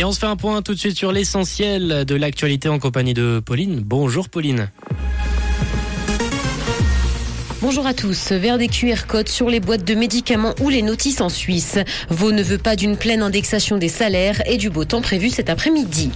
Et on se fait un point tout de suite sur l'essentiel de l'actualité en compagnie de Pauline. Bonjour Pauline. Bonjour à tous. Vers des QR codes sur les boîtes de médicaments ou les notices en Suisse. Vaud ne veut pas d'une pleine indexation des salaires et du beau temps prévu cet après-midi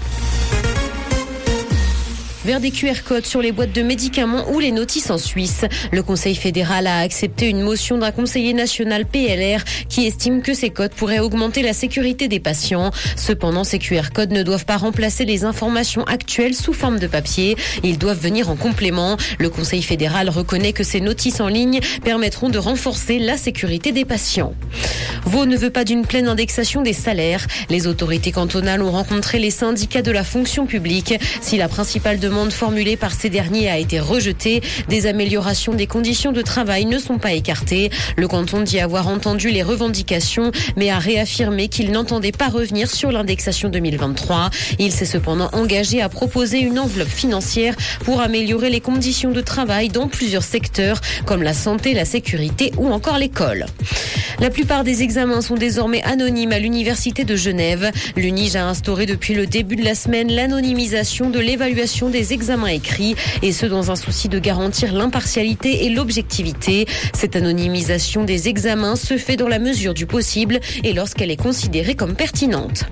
vers des QR codes sur les boîtes de médicaments ou les notices en Suisse. Le Conseil fédéral a accepté une motion d'un conseiller national PLR qui estime que ces codes pourraient augmenter la sécurité des patients. Cependant, ces QR codes ne doivent pas remplacer les informations actuelles sous forme de papier. Ils doivent venir en complément. Le Conseil fédéral reconnaît que ces notices en ligne permettront de renforcer la sécurité des patients. Vaud ne veut pas d'une pleine indexation des salaires. Les autorités cantonales ont rencontré les syndicats de la fonction publique. Si la principale demande demande formulée par ces derniers a été rejetée. Des améliorations des conditions de travail ne sont pas écartées. Le canton dit avoir entendu les revendications, mais a réaffirmé qu'il n'entendait pas revenir sur l'indexation 2023. Il s'est cependant engagé à proposer une enveloppe financière pour améliorer les conditions de travail dans plusieurs secteurs, comme la santé, la sécurité ou encore l'école. La plupart des examens sont désormais anonymes à l'Université de Genève. L'UNIGE a instauré depuis le début de la semaine l'anonymisation de l'évaluation des examens écrits et ce dans un souci de garantir l'impartialité et l'objectivité. Cette anonymisation des examens se fait dans la mesure du possible et lorsqu'elle est considérée comme pertinente.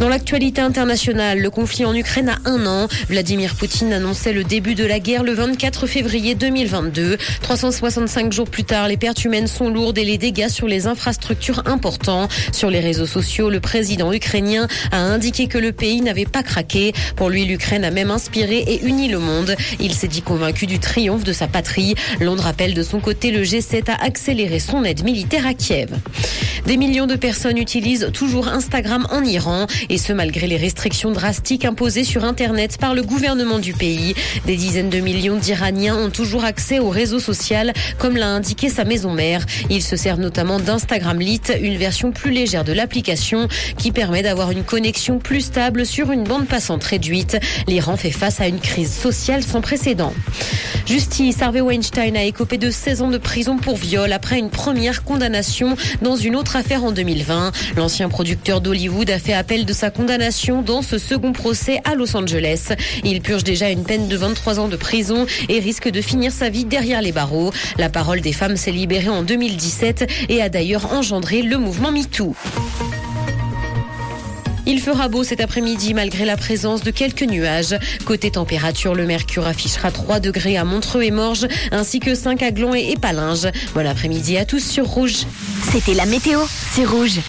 Dans l'actualité internationale, le conflit en Ukraine a un an. Vladimir Poutine annonçait le début de la guerre le 24 février 2022. 365 jours plus tard, les pertes humaines sont lourdes et les dégâts sur les infrastructures importants. Sur les réseaux sociaux, le président ukrainien a indiqué que le pays n'avait pas craqué. Pour lui, l'Ukraine a même inspiré et uni le monde. Il s'est dit convaincu du triomphe de sa patrie. Londres appelle de son côté le G7 à accélérer son aide militaire à Kiev. Des millions de personnes utilisent toujours Instagram en Iran, et ce malgré les restrictions drastiques imposées sur Internet par le gouvernement du pays. Des dizaines de millions d'Iraniens ont toujours accès au réseau social, comme l'a indiqué sa maison mère. Ils se servent notamment d'Instagram Lite, une version plus légère de l'application qui permet d'avoir une connexion plus stable sur une bande passante réduite. L'Iran fait face à une crise sociale sans précédent. Justice, Harvey Weinstein a écopé de 16 ans de prison pour viol après une première condamnation dans une autre affaire en 2020. L'ancien producteur d'Hollywood a fait appel de sa condamnation dans ce second procès à Los Angeles. Il purge déjà une peine de 23 ans de prison et risque de finir sa vie derrière les barreaux. La parole des femmes s'est libérée en 2017 et a d'ailleurs engendré le mouvement MeToo. Il fera beau cet après-midi malgré la présence de quelques nuages. Côté température, le mercure affichera 3 degrés à Montreux et Morges, ainsi que 5 à Glon et Palinges. Bon après-midi à tous sur Rouge. C'était la météo, c'est Rouge.